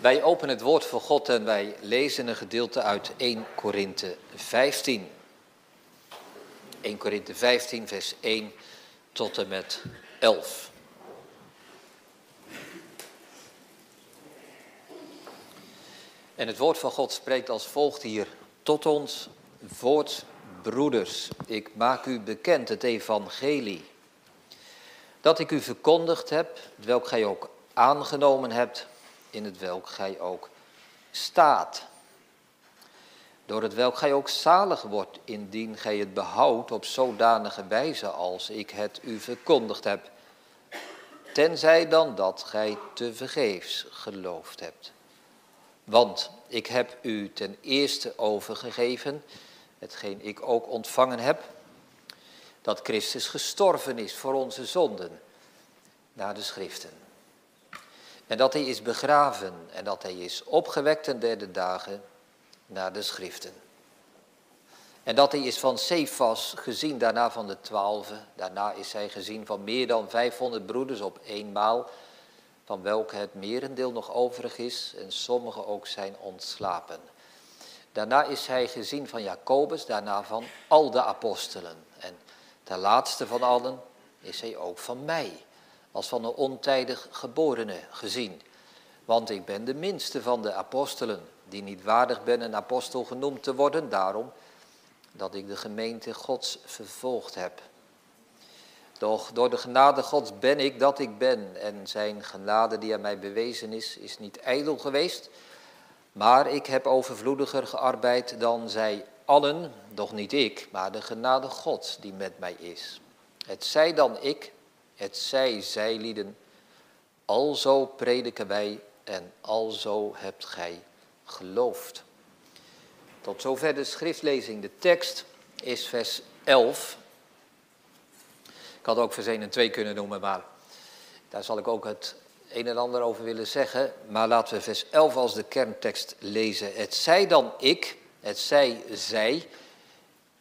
Wij openen het woord van God en wij lezen een gedeelte uit 1 Korinthe 15. 1 Korinthe 15, vers 1 tot en met 11. En het woord van God spreekt als volgt hier tot ons, voort, broeders. Ik maak u bekend het evangelie. Dat ik u verkondigd heb, welk gij ook aangenomen hebt, in het welk gij ook staat. Door het welk gij ook zalig wordt, indien gij het behoudt op zodanige wijze als ik het u verkondigd heb. Tenzij dan dat gij te vergeefs geloofd hebt. Want ik heb u ten eerste overgegeven, hetgeen ik ook ontvangen heb, dat Christus gestorven is voor onze zonden, naar de schriften. En dat hij is begraven en dat hij is opgewekt ten derde dagen naar de schriften. En dat hij is van Cephas gezien, daarna van de twaalfe. Daarna is hij gezien van meer dan 500 broeders op eenmaal, van welke het merendeel nog overig is en sommigen ook zijn ontslapen. Daarna is hij gezien van Jacobus, daarna van al de apostelen. En ten laatste van allen is hij ook van mij, als van een ontijdig geborene gezien. Want ik ben de minste van de apostelen, die niet waardig ben een apostel genoemd te worden, daarom dat ik de gemeente Gods vervolgd heb. Doch door de genade Gods ben ik dat ik ben. En zijn genade die aan mij bewezen is, is niet ijdel geweest. Maar ik heb overvloediger gearbeid dan zij allen, doch niet ik, maar de genade Gods die met mij is. Het zij dan ik, het zij zij lieden, alzo prediken wij en alzo hebt gij geloofd. Tot zover de schriftlezing. De tekst is vers 11. Ik had ook vers 1 en 2 kunnen noemen, maar daar zal ik ook het een en ander over willen zeggen. Maar laten we vers 11 als de kerntekst lezen. Het zij dan ik, het zij zij,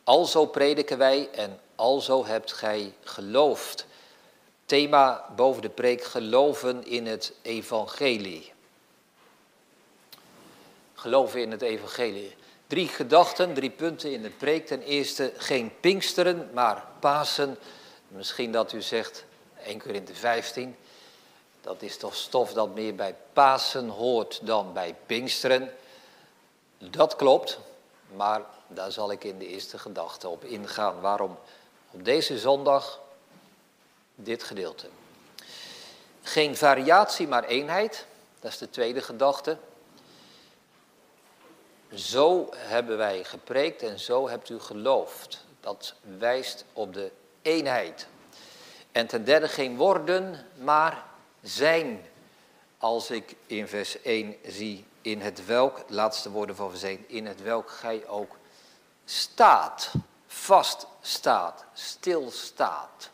alzo prediken wij en alzo hebt gij geloofd. Thema boven de preek, geloven in het evangelie. Geloven in het evangelie. Drie gedachten, drie punten in de preek. Ten eerste geen Pinksteren, maar Pasen. Misschien dat u zegt, 1 de 15. Dat is toch stof dat meer bij Pasen hoort dan bij Pinksteren. Dat klopt, maar daar zal ik in de eerste gedachte op ingaan. Waarom op deze zondag dit gedeelte? Geen variatie, maar eenheid. Dat is de tweede gedachte. Zo hebben wij gepreekt en zo hebt u geloofd. Dat wijst op de eenheid. En ten derde geen worden, maar zijn. Als ik in vers 1 zie, in het welk, laatste woorden van vers 1, in het welk gij ook staat, vast staat, stilstaat.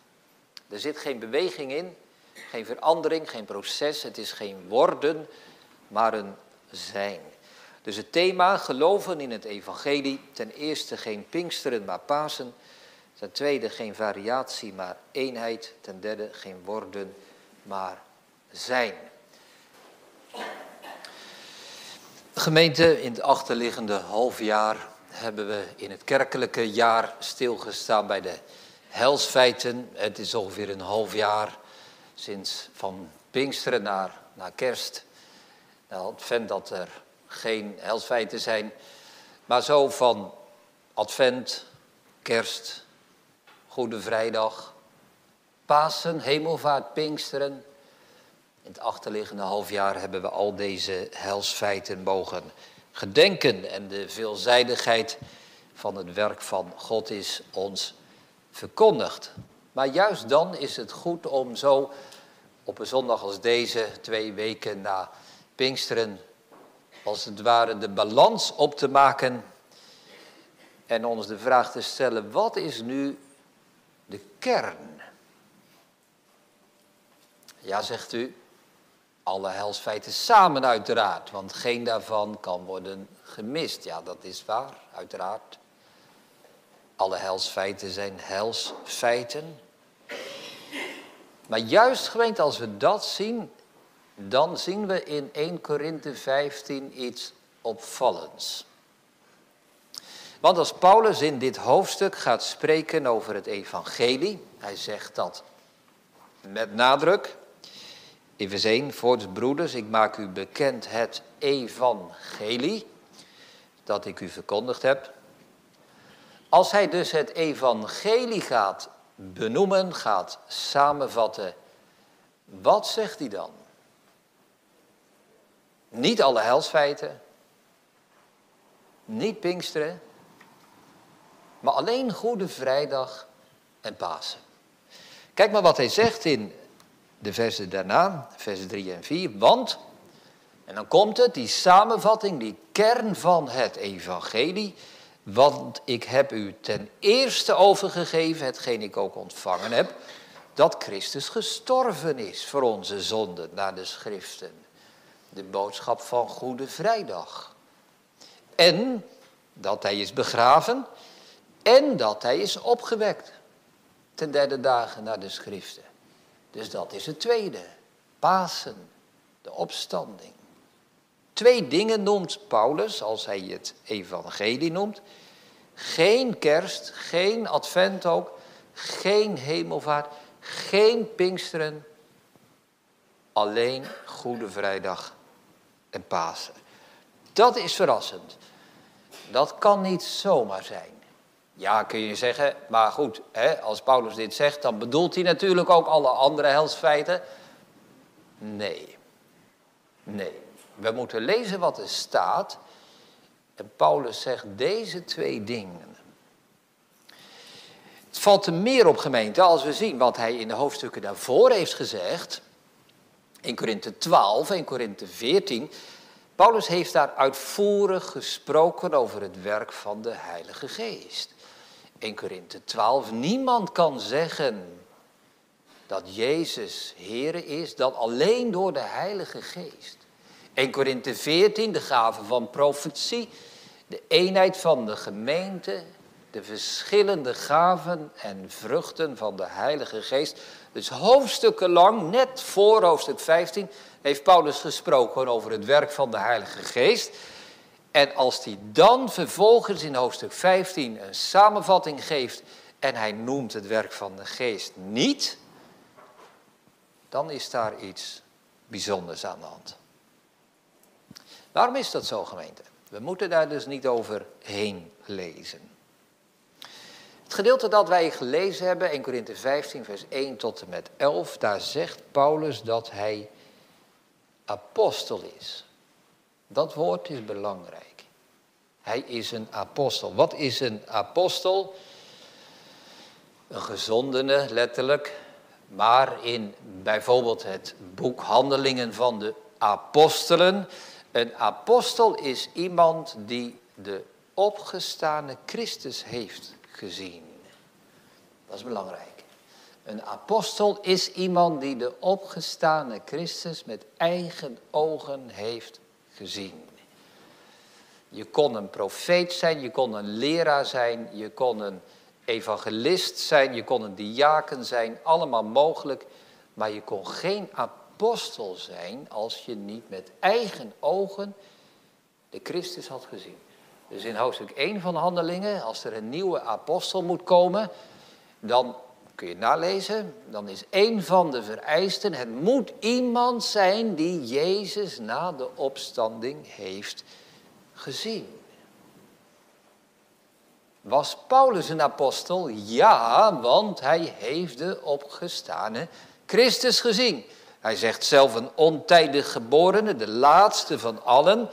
Er zit geen beweging in, geen verandering, geen proces, het is geen worden, maar een zijn. Dus het thema geloven in het evangelie, ten eerste geen pinksteren, maar Pasen. Ten tweede geen variatie, maar eenheid. Ten derde geen worden, maar zijn. Gemeente, in het achterliggende half jaar hebben we in het kerkelijke jaar stilgestaan bij de helsfeiten. Het is ongeveer een half jaar sinds van Pinksteren naar, naar kerst. Nou, Advent dat er geen helsfeiten zijn. Maar zo van Advent, Kerst, Goede Vrijdag, Pasen, Hemelvaart, Pinksteren. In het achterliggende halfjaar hebben we al deze helsfeiten mogen gedenken. En de veelzijdigheid van het werk van God is ons verkondigd. Maar juist dan is het goed om zo op een zondag als deze, twee weken na Pinksteren, als het ware de balans op te maken en ons de vraag te stellen, wat is nu de kern? Ja, zegt u, alle helsfeiten samen uiteraard, want geen daarvan kan worden gemist. Ja, dat is waar, uiteraard. Alle helsfeiten zijn helsfeiten. Maar juist gemeente, als we dat zien, dan zien we in 1 Korinthe 15 iets opvallends. Want als Paulus in dit hoofdstuk gaat spreken over het evangelie, hij zegt dat met nadruk. In vers 1, voorts broeders, ik maak u bekend het evangelie dat ik u verkondigd heb. Als hij dus het evangelie gaat benoemen, gaat samenvatten, wat zegt hij dan? Niet alle helsfeiten, niet Pinksteren, maar alleen Goede Vrijdag en Pasen. Kijk maar wat hij zegt in de versen daarna, vers 3 en 4. Want, en dan komt het, die samenvatting, die kern van het evangelie. Want ik heb u ten eerste overgegeven, hetgeen ik ook ontvangen heb, dat Christus gestorven is voor onze zonden naar de schriften. De boodschap van Goede Vrijdag. En dat hij is begraven en dat hij is opgewekt ten derde dagen naar de schriften. Dus dat is het tweede. Pasen, de opstanding. Twee dingen noemt Paulus als hij het evangelie noemt. Geen kerst, geen advent ook, geen hemelvaart, geen pinksteren. Alleen Goede Vrijdag en Pasen. Dat is verrassend. Dat kan niet zomaar zijn. Ja, kun je zeggen, maar goed, hè, als Paulus dit zegt, dan bedoelt hij natuurlijk ook alle andere helsfeiten. Nee, nee. We moeten lezen wat er staat. En Paulus zegt deze twee dingen. Het valt er meer op gemeente als we zien wat hij in de hoofdstukken daarvoor heeft gezegd. In Korinthe 12 en Korinthe 14. Paulus heeft daar uitvoerig gesproken over het werk van de Heilige Geest. 1 Korinthe 12. Niemand kan zeggen dat Jezus Heer is dan alleen door de Heilige Geest. 1 Korinthe 14, de gave van profetie, de eenheid van de gemeente, de verschillende gaven en vruchten van de Heilige Geest. Dus hoofdstukken lang, net voor hoofdstuk 15, heeft Paulus gesproken over het werk van de Heilige Geest. En als hij dan vervolgens in hoofdstuk 15 een samenvatting geeft en hij noemt het werk van de geest niet, dan is daar iets bijzonders aan de hand. Waarom is dat zo, gemeente? We moeten daar dus niet overheen lezen. Het gedeelte dat wij gelezen hebben, 1 Korinthe 15, vers 1 tot en met 11, daar zegt Paulus dat hij apostel is. Dat woord is belangrijk. Hij is een apostel. Wat is een apostel? Een gezondene, letterlijk. Maar in bijvoorbeeld het boek Handelingen van de Apostelen. Een apostel is iemand die de opgestane Christus heeft gezien. Dat is belangrijk. Een apostel is iemand die de opgestane Christus met eigen ogen heeft gezien. Je kon een profeet zijn, je kon een leraar zijn, je kon een evangelist zijn, je kon een diaken zijn, allemaal mogelijk. Maar je kon geen apostel zijn als je niet met eigen ogen de Christus had gezien. Dus in hoofdstuk 1 van Handelingen, als er een nieuwe apostel moet komen, dan kun je nalezen, dan is een van de vereisten, het moet iemand zijn die Jezus na de opstanding heeft gezien. Was Paulus een apostel? Ja, want hij heeft de opgestane Christus gezien. Hij zegt zelf een ontijdig geborene, de laatste van allen.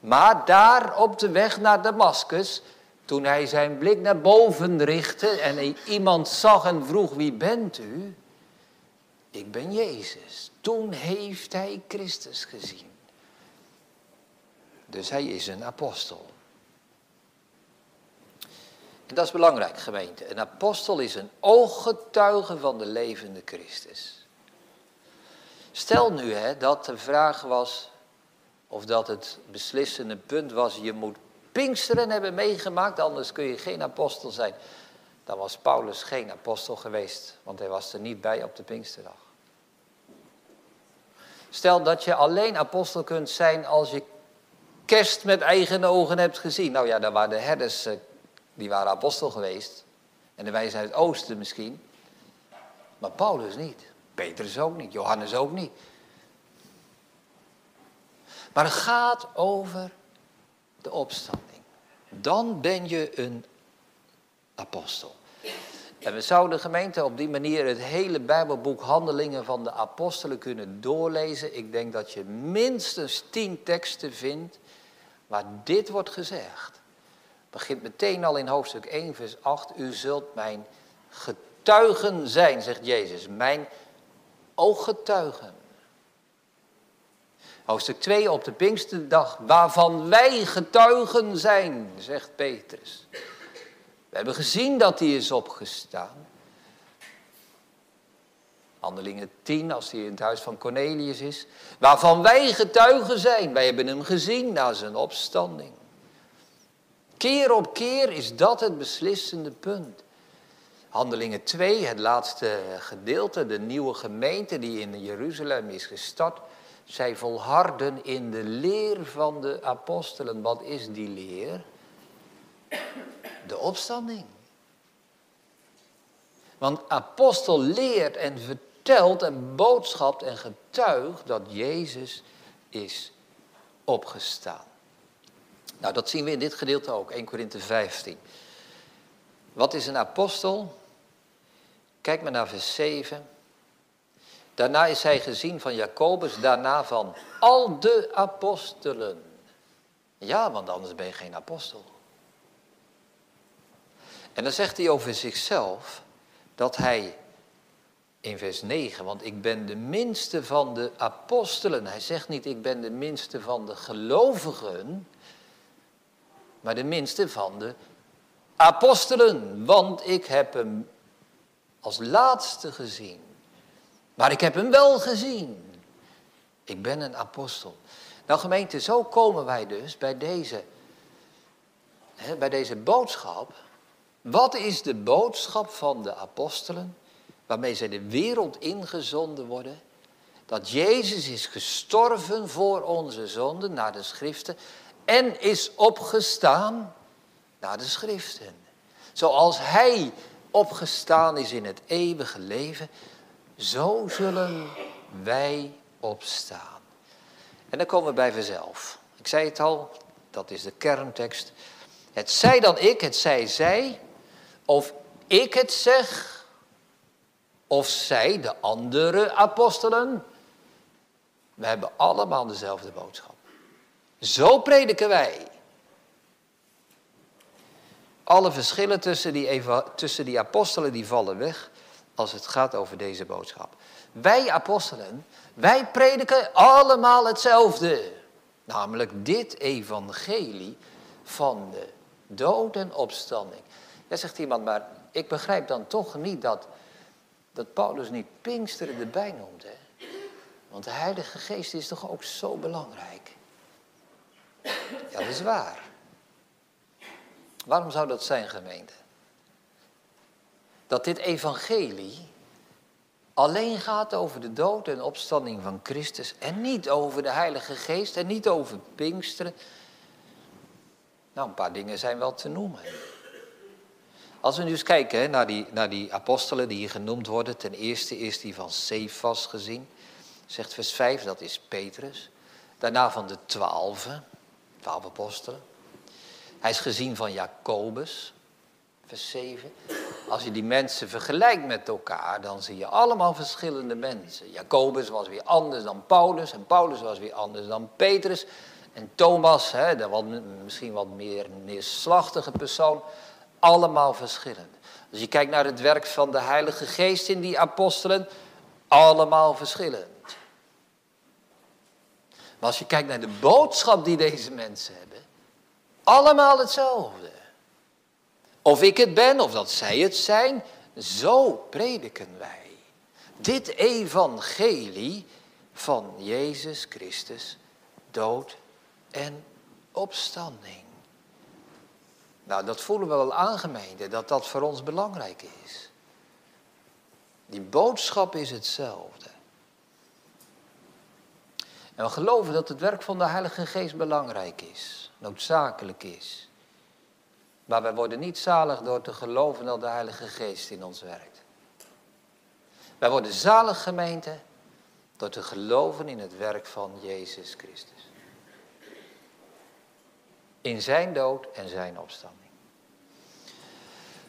Maar daar op de weg naar Damascus toen hij zijn blik naar boven richtte en iemand zag en vroeg, wie bent u? Ik ben Jezus. Toen heeft hij Christus gezien. Dus hij is een apostel. En dat is belangrijk, gemeente. Een apostel is een ooggetuige van de levende Christus. Stel nu hè, dat de vraag was, of dat het beslissende punt was, je moet Pinksteren hebben meegemaakt, anders kun je geen apostel zijn. Dan was Paulus geen apostel geweest, want hij was er niet bij op de Pinksterdag. Stel dat je alleen apostel kunt zijn als je kerst met eigen ogen hebt gezien. Nou ja, daar waren de herders, eh, die waren apostel geweest. En de wijzen uit het oosten misschien. Maar Paulus niet. Petrus ook niet. Johannes ook niet. Maar het gaat over de opstanding. Dan ben je een apostel. En we zouden de gemeente op die manier het hele Bijbelboek Handelingen van de Apostelen kunnen doorlezen. Ik denk dat je minstens tien teksten vindt waar dit wordt gezegd. Het begint meteen al in hoofdstuk 1, vers 8. U zult mijn getuigen zijn, zegt Jezus. Mijn ooggetuigen. Hoofdstuk 2 op de Pinksterdag, waarvan wij getuigen zijn, zegt Petrus. We hebben gezien dat hij is opgestaan. Handelingen 10, als hij in het huis van Cornelius is. Waarvan wij getuigen zijn. Wij hebben hem gezien na zijn opstanding. Keer op keer is dat het beslissende punt. Handelingen 2, het laatste gedeelte, de nieuwe gemeente die in Jeruzalem is gestart. Zij volharden in de leer van de apostelen. Wat is die leer? De opstanding. Want apostel leert en vertelt en boodschapt en getuigt dat Jezus is opgestaan. Nou, dat zien we in dit gedeelte ook, 1 Korinthe 15. Wat is een apostel? Kijk maar naar vers 7. Daarna is hij gezien van Jacobus, daarna van al de apostelen. Ja, want anders ben je geen apostel. En dan zegt hij over zichzelf dat hij in vers 9, want ik ben de minste van de apostelen. Hij zegt niet ik ben de minste van de gelovigen, maar de minste van de apostelen. Want ik heb hem als laatste gezien. Maar ik heb hem wel gezien. Ik ben een apostel. Nou gemeente, zo komen wij dus bij deze, hè, bij deze boodschap. Wat is de boodschap van de apostelen waarmee zij de wereld ingezonden worden? Dat Jezus is gestorven voor onze zonden naar de schriften en is opgestaan naar de schriften. Zoals Hij opgestaan is in het eeuwige leven, zo zullen wij opstaan. En dan komen we bij vanzelf. Ik zei het al, dat is de kerntekst. Het zij dan ik, het zij zij, of ik het zeg, of zij, de andere apostelen. We hebben allemaal dezelfde boodschap. Zo prediken wij. Alle verschillen tussen die, tussen die apostelen die vallen weg als het gaat over deze boodschap. Wij apostelen, wij prediken allemaal hetzelfde. Namelijk dit evangelie van de dood en opstanding. Ja, zegt iemand, maar ik begrijp dan toch niet dat, dat Paulus niet Pinksteren erbij noemt. Hè? Want de Heilige Geest is toch ook zo belangrijk? Ja, dat is waar. Waarom zou dat zijn, gemeente? Dat dit evangelie alleen gaat over de dood en opstanding van Christus en niet over de Heilige Geest en niet over Pinksteren. Nou, een paar dingen zijn wel te noemen. Als we nu eens kijken naar, die, naar die apostelen die hier genoemd worden. Ten eerste is die van Cephas gezien. Zegt vers 5, dat is Petrus. Daarna van de twaalf, twaalf apostelen. Hij is gezien van Jacobus, vers 7. Als je die mensen vergelijkt met elkaar, dan zie je allemaal verschillende mensen. Jacobus was weer anders dan Paulus en Paulus was weer anders dan Petrus. En Thomas, hè, de wat, misschien wat meer neerslachtige persoon, allemaal verschillend. Als je kijkt naar het werk van de Heilige Geest in die apostelen, allemaal verschillend. Maar als je kijkt naar de boodschap die deze mensen hebben, allemaal hetzelfde. Of ik het ben, of dat zij het zijn, zo prediken wij. Dit evangelie van Jezus Christus, dood en opstanding. Nou, dat voelen we wel aangemeende, dat dat voor ons belangrijk is. Die boodschap is hetzelfde. En we geloven dat het werk van de Heilige Geest belangrijk is, noodzakelijk is. Maar wij worden niet zalig door te geloven dat de Heilige Geest in ons werkt. Wij worden zalig gemeente door te geloven in het werk van Jezus Christus. In zijn dood en zijn opstanding.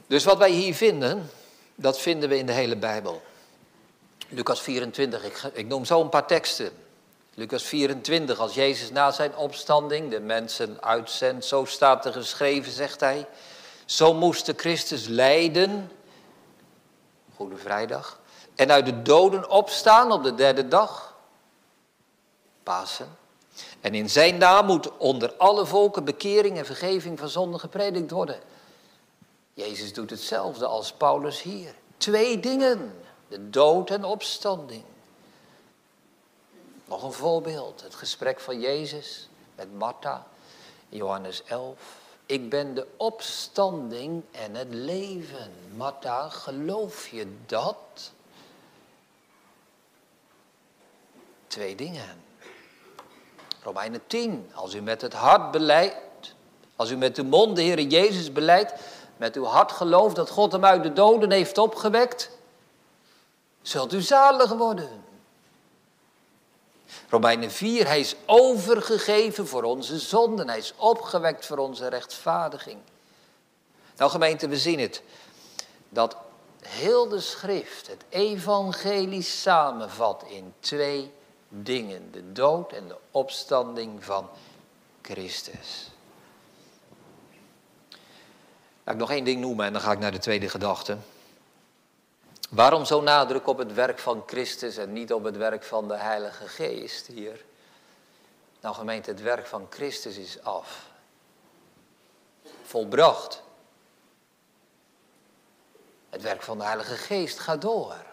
Dus wat wij hier vinden, dat vinden we in de hele Bijbel. Lucas 24, ik, ik noem zo een paar teksten. Lucas 24, als Jezus na zijn opstanding de mensen uitzendt, zo staat er geschreven, zegt hij. Zo moest de Christus lijden, Goede Vrijdag, en uit de doden opstaan op de derde dag, Pasen. En in zijn naam moet onder alle volken bekering en vergeving van zonden gepredikt worden. Jezus doet hetzelfde als Paulus hier. Twee dingen, de dood en opstanding. Nog een voorbeeld, het gesprek van Jezus met Martha, Johannes 11. Ik ben de opstanding en het leven. Martha, geloof je dat? Twee dingen. Romeinen 10. Als u met het hart beleidt, als u met de mond de Heer Jezus beleidt, met uw hart gelooft dat God hem uit de doden heeft opgewekt, zult u zalig worden. Romeinen 4, hij is overgegeven voor onze zonden. Hij is opgewekt voor onze rechtvaardiging. Nou gemeente, we zien het. Dat heel de schrift, het evangelie samenvat in twee dingen. De dood en de opstanding van Christus. Laat ik nog één ding noemen en dan ga ik naar de tweede gedachte. Waarom zo nadruk op het werk van Christus en niet op het werk van de Heilige Geest hier? Nou gemeente, het werk van Christus is af. Volbracht. Het werk van de Heilige Geest gaat door.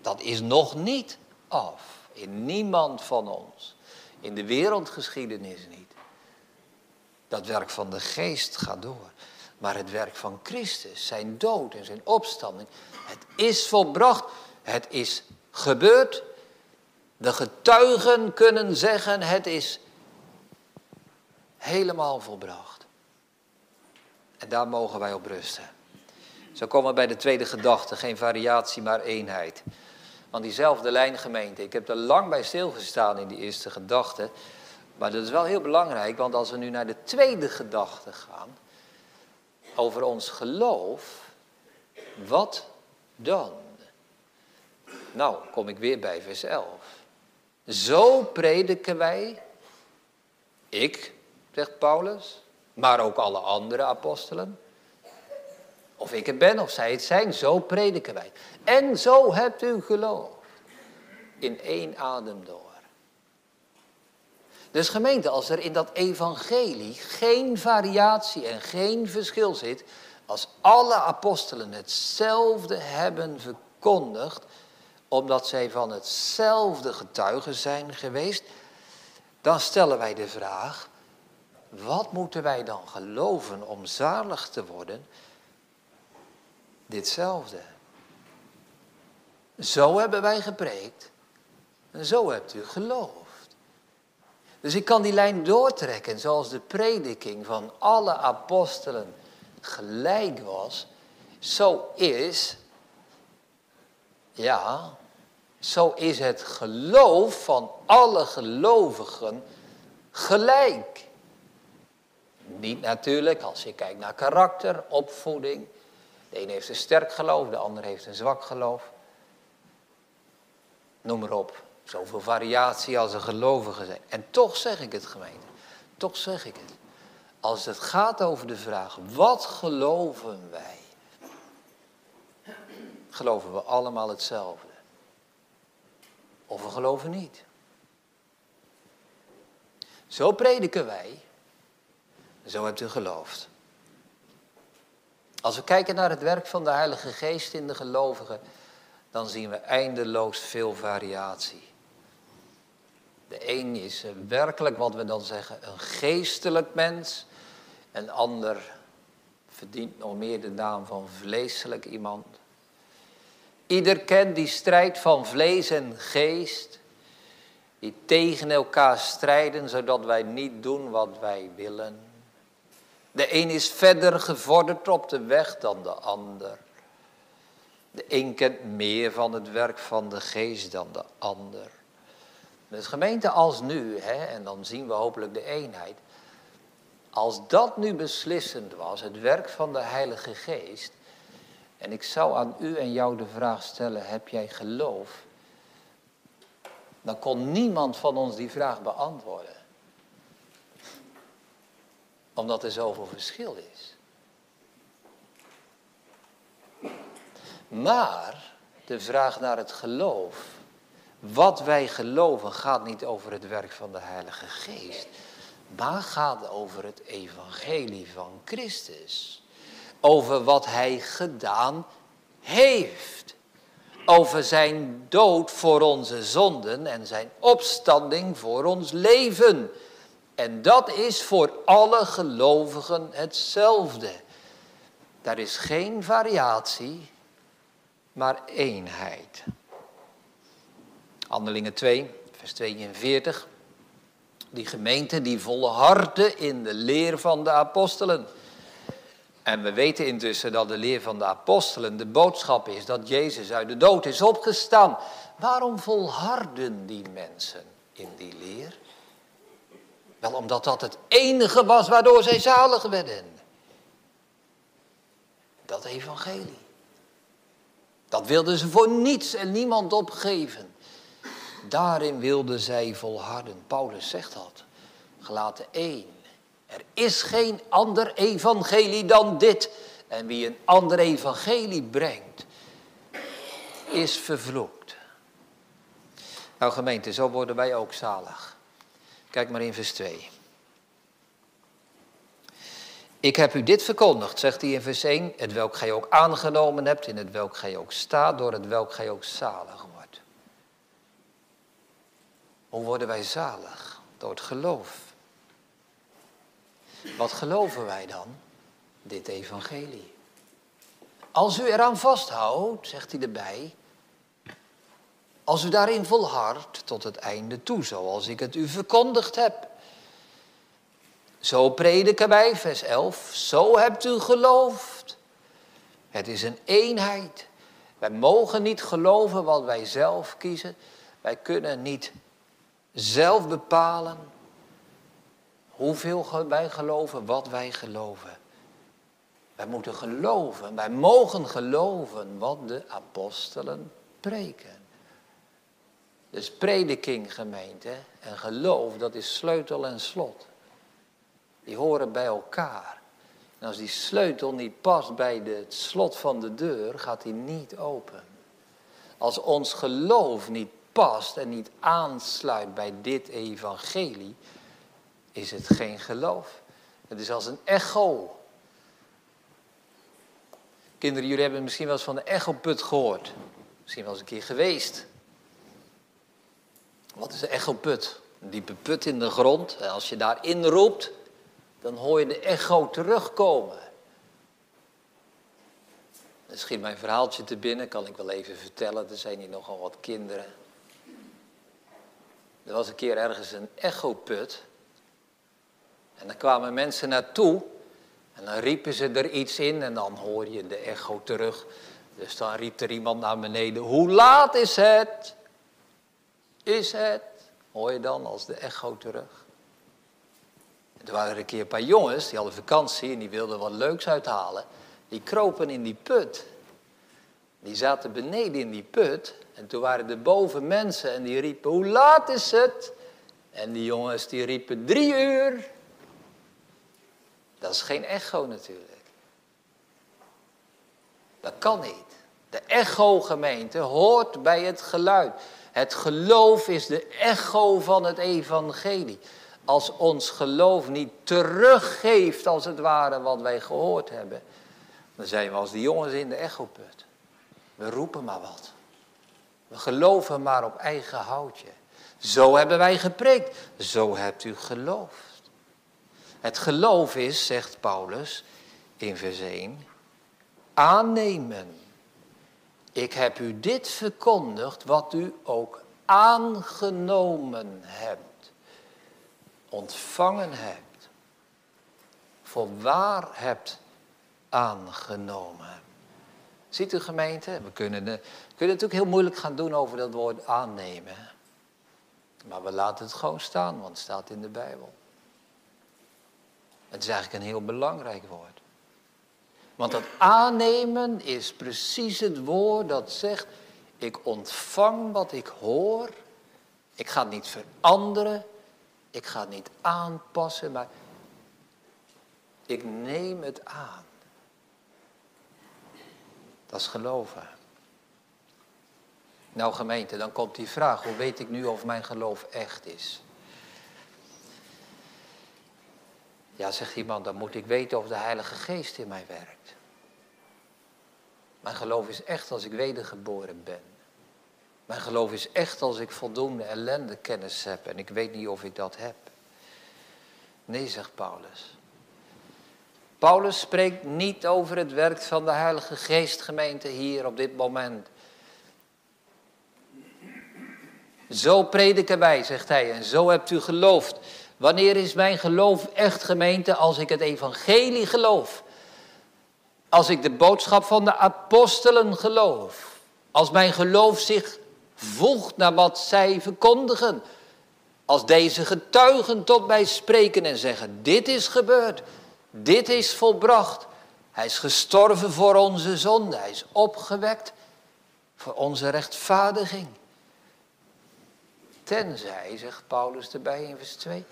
Dat is nog niet af. In niemand van ons. In de wereldgeschiedenis niet. Dat werk van de Geest gaat door. Maar het werk van Christus, zijn dood en zijn opstanding, het is volbracht, het is gebeurd. De getuigen kunnen zeggen, het is helemaal volbracht. En daar mogen wij op rusten. Zo komen we bij de tweede gedachte, geen variatie, maar eenheid. Want diezelfde lijngemeente, ik heb er lang bij stilgestaan in die eerste gedachte. Maar dat is wel heel belangrijk, want als we nu naar de tweede gedachte gaan, over ons geloof, wat dan? Nou, kom ik weer bij vers 11. Zo prediken wij, ik, zegt Paulus, maar ook alle andere apostelen. Of ik het ben of zij het zijn, zo prediken wij. En zo hebt u geloof. In één adem door. Dus gemeente, als er in dat evangelie geen variatie en geen verschil zit, als alle apostelen hetzelfde hebben verkondigd, omdat zij van hetzelfde getuigen zijn geweest, dan stellen wij de vraag, wat moeten wij dan geloven om zalig te worden? Ditzelfde. Zo hebben wij gepreekt en zo hebt u geloofd. Dus ik kan die lijn doortrekken zoals de prediking van alle apostelen gelijk was. Zo is, ja, zo is het geloof van alle gelovigen gelijk. Niet natuurlijk als je kijkt naar karakter, opvoeding. De een heeft een sterk geloof, de ander heeft een zwak geloof. Noem maar op. Zoveel variatie als er gelovigen zijn. En toch zeg ik het gemeente. Toch zeg ik het. Als het gaat over de vraag, wat geloven wij? Geloven we allemaal hetzelfde? Of we geloven niet? Zo prediken wij. Zo hebt u geloofd. Als we kijken naar het werk van de Heilige Geest in de gelovigen, dan zien we eindeloos veel variatie. De een is eh, werkelijk wat we dan zeggen een geestelijk mens. Een ander verdient nog meer de naam van vleeselijk iemand. Ieder kent die strijd van vlees en geest. die tegen elkaar strijden, zodat wij niet doen wat wij willen. De een is verder gevorderd op de weg dan de ander. De een kent meer van het werk van de geest dan de ander. Dus gemeente als nu, hè, en dan zien we hopelijk de eenheid. Als dat nu beslissend was, het werk van de Heilige Geest. En ik zou aan u en jou de vraag stellen, heb jij geloof? Dan kon niemand van ons die vraag beantwoorden. Omdat er zoveel verschil is. Maar de vraag naar het geloof. Wat wij geloven gaat niet over het werk van de Heilige Geest. Maar gaat over het evangelie van Christus. Over wat hij gedaan heeft. Over zijn dood voor onze zonden en zijn opstanding voor ons leven. En dat is voor alle gelovigen hetzelfde. Daar is geen variatie, maar eenheid. Handelingen 2, vers 42. Die gemeente die volhardde in de leer van de apostelen. En we weten intussen dat de leer van de apostelen de boodschap is dat Jezus uit de dood is opgestaan. Waarom volharden die mensen in die leer? Wel omdat dat het enige was waardoor zij zalig werden. Dat evangelie. Dat wilden ze voor niets en niemand opgeven. Daarin wilden zij volharden. Paulus zegt dat. Gelaten 1. Er is geen ander evangelie dan dit. En wie een ander evangelie brengt, is vervloekt. Nou gemeente, zo worden wij ook zalig. Kijk maar in vers 2. Ik heb u dit verkondigd, zegt hij in vers 1, het welk gij ook aangenomen hebt, in het welk gij ook staat, door het welk gij ook zalig wordt. Hoe worden wij zalig? Door het geloof. Wat geloven wij dan? Dit evangelie. Als u eraan vasthoudt, zegt hij erbij, als u daarin volhardt tot het einde toe, zoals ik het u verkondigd heb. Zo prediken wij, vers 11, zo hebt u geloofd. Het is een eenheid. Wij mogen niet geloven wat wij zelf kiezen. Wij kunnen niet zelf bepalen hoeveel wij geloven, wat wij geloven. Wij moeten geloven, wij mogen geloven wat de apostelen preken. Dus prediking gemeente en geloof, dat is sleutel en slot. Die horen bij elkaar. En als die sleutel niet past bij het slot van de deur, gaat die niet open. Als ons geloof niet past en niet aansluit bij dit evangelie, is het geen geloof. Het is als een echo. Kinderen, jullie hebben misschien wel eens van de echoput gehoord. Misschien wel eens een keer geweest. Wat is de echoput? Een diepe put in de grond. En als je daarin roept, dan hoor je de echo terugkomen. Dan schiet mijn verhaaltje te binnen, kan ik wel even vertellen. Er zijn hier nogal wat kinderen. Er was een keer ergens een echoput. En dan kwamen mensen naartoe. En dan riepen ze er iets in en dan hoor je de echo terug. Dus dan riep er iemand naar beneden. Hoe laat is het? Is het? Hoor je dan als de echo terug. Er waren er een keer een paar jongens, die hadden vakantie en die wilden wat leuks uithalen. Die kropen in die put. Die zaten beneden in die put. En toen waren er boven mensen en die riepen, hoe laat is het? En die jongens die riepen, drie uur. Dat is geen echo natuurlijk. Dat kan niet. De echo-gemeente hoort bij het geluid. Het geloof is de echo van het evangelie als ons geloof niet teruggeeft, als het ware, wat wij gehoord hebben, dan zijn we als die jongens in de echoput. We roepen maar wat. We geloven maar op eigen houtje. Zo hebben wij gepreekt. Zo hebt u geloofd. Het geloof is, zegt Paulus in vers 1, aannemen. Ik heb u dit verkondigd wat u ook aangenomen hebt, ontvangen hebt, voor waar hebt aangenomen. Ziet u gemeente, we kunnen, we kunnen natuurlijk heel moeilijk gaan doen over dat woord aannemen. Maar we laten het gewoon staan, want het staat in de Bijbel. Het is eigenlijk een heel belangrijk woord. Want dat aannemen is precies het woord dat zegt, ik ontvang wat ik hoor. Ik ga het niet veranderen. Ik ga het niet aanpassen, maar ik neem het aan. Dat is geloven. Nou gemeente, dan komt die vraag, hoe weet ik nu of mijn geloof echt is? Ja, zegt iemand, dan moet ik weten of de Heilige Geest in mij werkt. Mijn geloof is echt als ik wedergeboren ben. Mijn geloof is echt als ik voldoende ellende kennis heb en ik weet niet of ik dat heb. Nee, zegt Paulus. Paulus spreekt niet over het werk van de Heilige Geest, gemeente, hier op dit moment. Zo prediken wij, zegt hij, en zo hebt u geloofd. Wanneer is mijn geloof echt, gemeente, als ik het evangelie geloof? Als ik de boodschap van de apostelen geloof. Als mijn geloof zich voegt naar wat zij verkondigen. Als deze getuigen tot mij spreken en zeggen, dit is gebeurd, dit is volbracht. Hij is gestorven voor onze zonde, hij is opgewekt voor onze rechtvaardiging. Tenzij, zegt Paulus erbij in vers 2,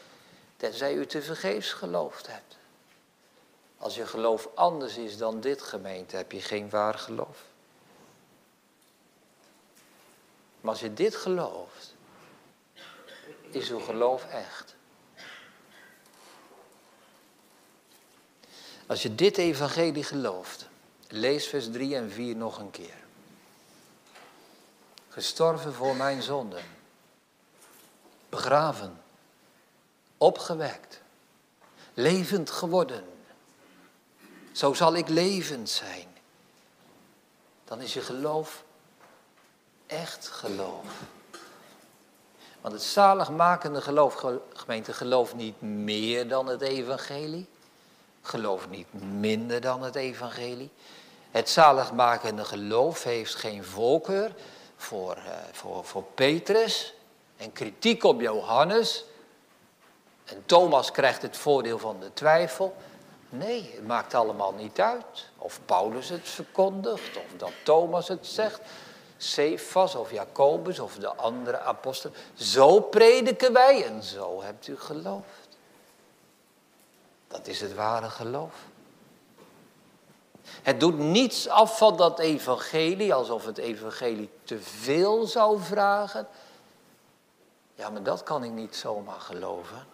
tenzij u te vergeefs geloofd hebt. Als je geloof anders is dan dit gemeente, heb je geen waar geloof. Maar als je dit gelooft, is uw geloof echt. Als je dit evangelie gelooft, lees vers 3 en 4 nog een keer. Gestorven voor mijn zonden begraven, opgewekt, levend geworden. Zo zal ik levend zijn. Dan is je geloof echt geloof. Want het zaligmakende geloof, gemeente, geloof niet meer dan het evangelie. Geloof niet minder dan het evangelie. Het zaligmakende geloof heeft geen voorkeur voor, uh, voor, voor Petrus en kritiek op Johannes. En Thomas krijgt het voordeel van de twijfel. Nee, het maakt allemaal niet uit. Of Paulus het verkondigt, of dat Thomas het zegt. Cephas of Jacobus of de andere apostelen. Zo prediken wij en zo hebt u geloofd. Dat is het ware geloof. Het doet niets af van dat evangelie, alsof het evangelie te veel zou vragen. Ja, maar dat kan ik niet zomaar geloven.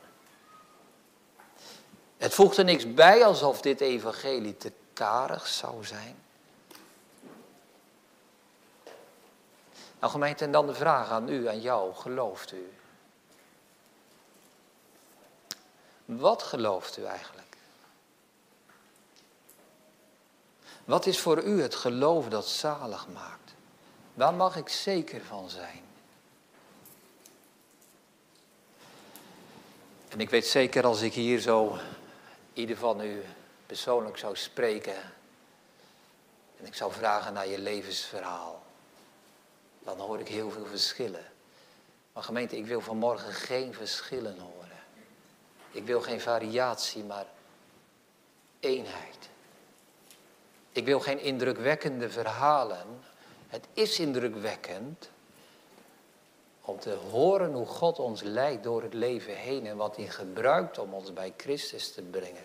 Het voegt er niks bij alsof dit evangelie te karig zou zijn. Nou gemeente, en dan de vraag aan u, aan jou, gelooft u? Wat gelooft u eigenlijk? Wat is voor u het geloof dat zalig maakt? Waar mag ik zeker van zijn? En ik weet zeker als ik hier zo ieder van u persoonlijk zou spreken en ik zou vragen naar je levensverhaal, dan hoor ik heel veel verschillen. Maar gemeente, ik wil vanmorgen geen verschillen horen. Ik wil geen variatie, maar eenheid. Ik wil geen indrukwekkende verhalen. Het is indrukwekkend om te horen hoe God ons leidt door het leven heen en wat hij gebruikt om ons bij Christus te brengen.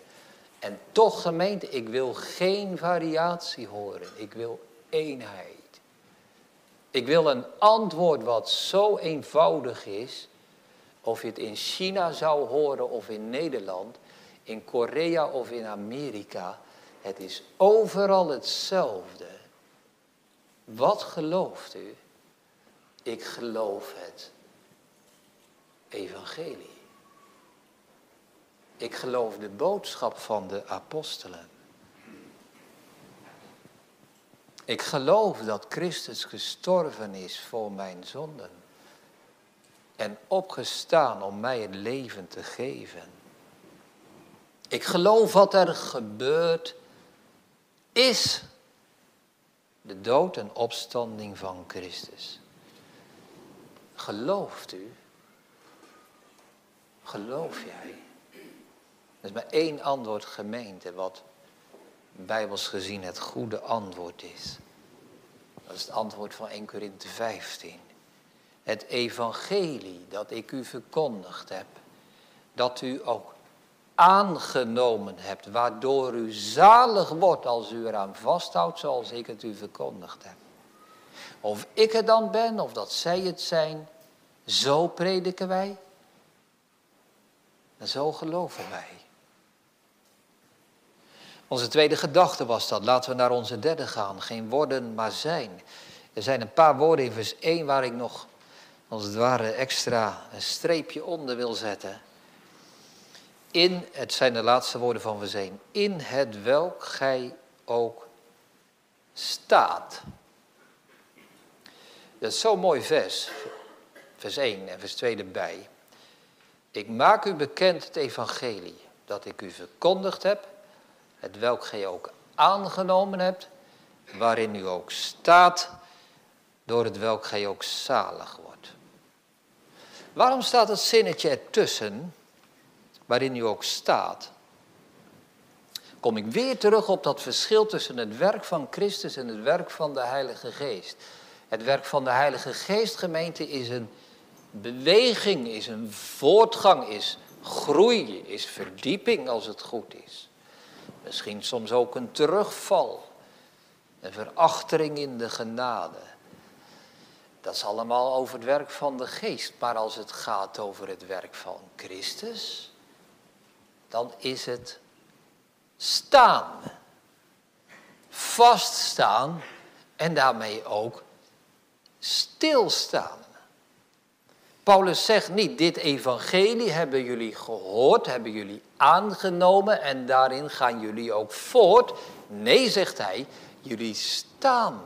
En toch gemeente, ik wil geen variatie horen. Ik wil eenheid. Ik wil een antwoord wat zo eenvoudig is, of je het in China zou horen of in Nederland, in Korea of in Amerika. Het is overal hetzelfde. Wat gelooft u? Ik geloof het evangelie. Ik geloof de boodschap van de apostelen. Ik geloof dat Christus gestorven is voor mijn zonden. En opgestaan om mij het leven te geven. Ik geloof wat er gebeurd is. De dood en opstanding van Christus. Gelooft u? Geloof jij? Er is maar één antwoord gemeente wat bijbels gezien het goede antwoord is. Dat is het antwoord van 1 Korinthe 15. Het evangelie dat ik u verkondigd heb, dat u ook aangenomen hebt, waardoor u zalig wordt als u eraan vasthoudt zoals ik het u verkondigd heb. Of ik het dan ben, of dat zij het zijn, zo prediken wij. En zo geloven wij. Onze tweede gedachte was dat. Laten we naar onze derde gaan. Geen worden, maar zijn. Er zijn een paar woorden in vers 1 waar ik nog als het ware extra een streepje onder wil zetten. In, het zijn de laatste woorden van 1. In het welk gij ook staat. Dat is zo'n mooi vers. Vers 1 en vers 2 erbij. Ik maak u bekend het evangelie dat ik u verkondigd heb het welk gij ook aangenomen hebt, waarin u ook staat, door het welk gij ook zalig wordt. Waarom staat het zinnetje ertussen, waarin u ook staat? Kom ik weer terug op dat verschil tussen het werk van Christus en het werk van de Heilige Geest. Het werk van de Heilige Geest, gemeente, is een beweging, is een voortgang, is groei, is verdieping als het goed is. Misschien soms ook een terugval. Een verachtering in de genade. Dat is allemaal over het werk van de geest. Maar als het gaat over het werk van Christus, dan is het staan. Vaststaan en daarmee ook stilstaan. Paulus zegt niet, dit evangelie hebben jullie gehoord, hebben jullie aangenomen en daarin gaan jullie ook voort. Nee, zegt hij, jullie staan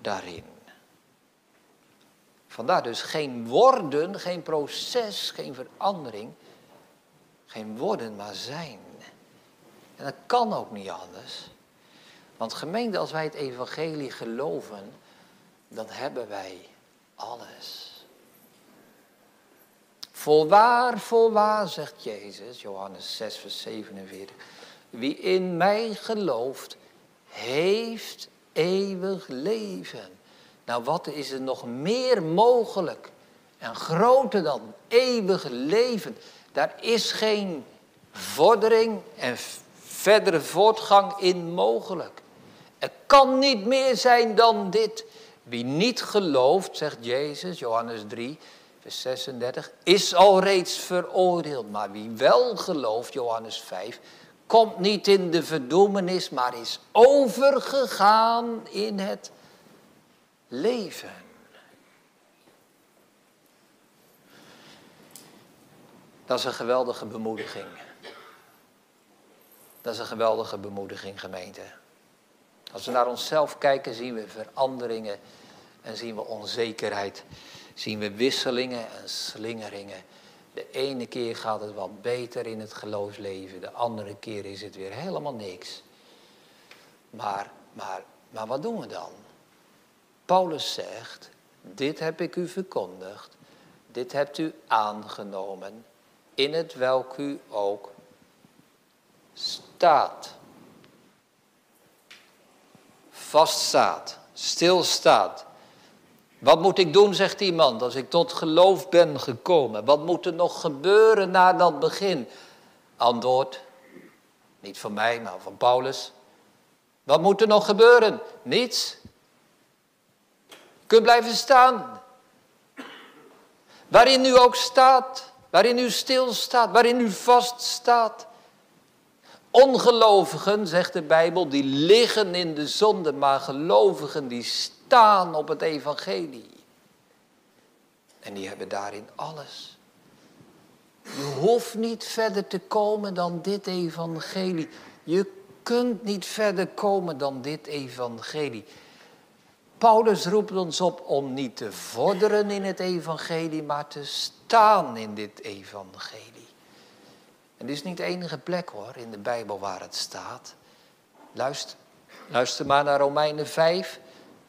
daarin. Vandaar dus geen worden, geen proces, geen verandering. Geen worden, maar zijn. En dat kan ook niet anders. Want gemeente, als wij het evangelie geloven, dan hebben wij alles. Voorwaar, voorwaar, zegt Jezus, Johannes 6, vers 47. Wie in mij gelooft, heeft eeuwig leven. Nou, wat is er nog meer mogelijk en groter dan eeuwig leven? Daar is geen vordering en verdere voortgang in mogelijk. Er kan niet meer zijn dan dit. Wie niet gelooft, zegt Jezus, Johannes 3, 36, is al reeds veroordeeld. Maar wie wel gelooft, Johannes 5, komt niet in de verdoemenis, maar is overgegaan in het leven. Dat is een geweldige bemoediging. Dat is een geweldige bemoediging, gemeente. Als we naar onszelf kijken, zien we veranderingen en zien we onzekerheid zien we wisselingen en slingeringen. De ene keer gaat het wat beter in het geloofsleven, de andere keer is het weer helemaal niks. Maar, maar, maar wat doen we dan? Paulus zegt, dit heb ik u verkondigd, dit hebt u aangenomen, in het welk u ook staat. Vaststaat, stilstaat, wat moet ik doen, zegt iemand, als ik tot geloof ben gekomen? Wat moet er nog gebeuren na dat begin? Antwoord, niet van mij, maar van Paulus. Wat moet er nog gebeuren? Niets. Kunt blijven staan. Waarin u ook staat, waarin u stilstaat, waarin u vaststaat. Ongelovigen, zegt de Bijbel, die liggen in de zonde, maar gelovigen die staan op het evangelie. En die hebben daarin alles. Je hoeft niet verder te komen dan dit evangelie. Je kunt niet verder komen dan dit evangelie. Paulus roept ons op om niet te vorderen in het evangelie, maar te staan in dit evangelie. En dit is niet de enige plek hoor in de Bijbel waar het staat. Luister, luister maar naar Romeinen 5,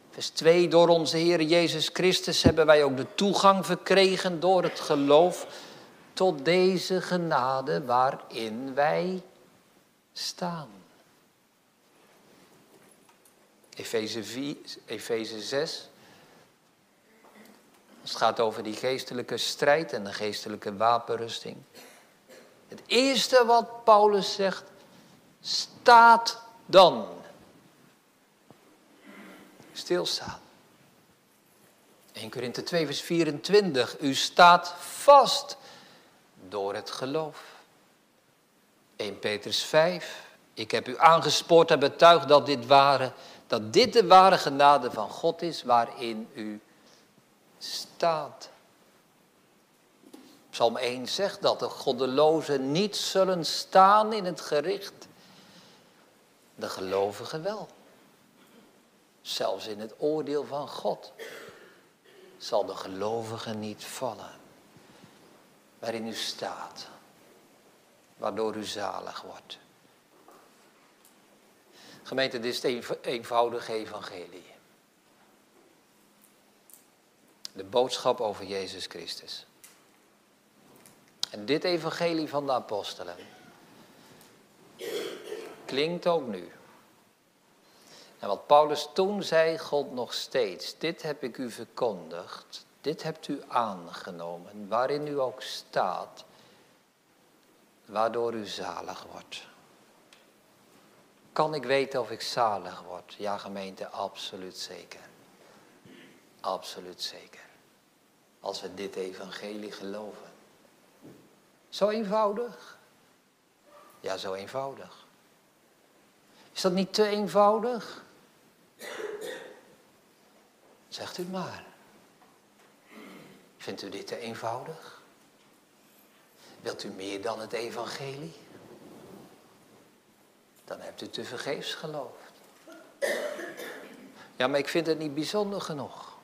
vers 2. Door onze Heer Jezus Christus hebben wij ook de toegang verkregen door het geloof tot deze genade waarin wij staan. Efeze, 4, Efeze 6. Het gaat over die geestelijke strijd en de geestelijke wapenrusting. Het eerste wat Paulus zegt, staat dan. Stilstaan. 1 Korinthe 2 vers 24. U staat vast door het geloof. 1 Petrus 5. Ik heb u aangespoord en betuigd dat dit ware dat dit de ware genade van God is waarin u staat. Psalm 1 zegt dat de goddelozen niet zullen staan in het gericht. De gelovigen wel. Zelfs in het oordeel van God zal de gelovige niet vallen. Waarin u staat, waardoor u zalig wordt. Gemeente, dit is het eenvoudige evangelie. De boodschap over Jezus Christus. En dit evangelie van de apostelen klinkt ook nu. En wat Paulus toen zei, God nog steeds. Dit heb ik u verkondigd. Dit hebt u aangenomen, waarin u ook staat, waardoor u zalig wordt. Kan ik weten of ik zalig word? Ja, gemeente, absoluut zeker. Absoluut zeker. Als we dit evangelie geloven. Zo eenvoudig? Ja, zo eenvoudig. Is dat niet te eenvoudig? Zegt u maar. Vindt u dit te eenvoudig? Wilt u meer dan het evangelie? Dan hebt u te vergeefs geloofd. Ja, maar ik vind het niet bijzonder genoeg.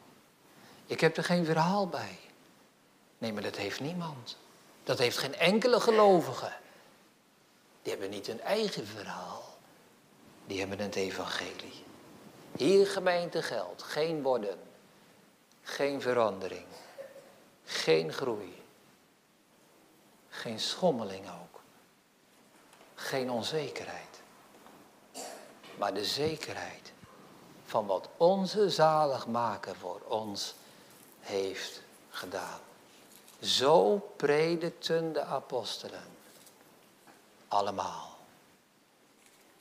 Ik heb er geen verhaal bij. Nee, maar dat heeft niemand. Dat heeft geen enkele gelovige. Die hebben niet hun eigen verhaal. Die hebben het evangelie. Hier gemeente geldt. Geen worden. Geen verandering. Geen groei. Geen schommeling ook. Geen onzekerheid maar de zekerheid van wat onze zaligmaker voor ons heeft gedaan. Zo predikten de apostelen. Allemaal.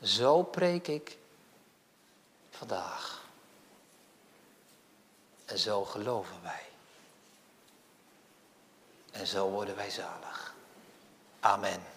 Zo preek ik vandaag. En zo geloven wij. En zo worden wij zalig. Amen.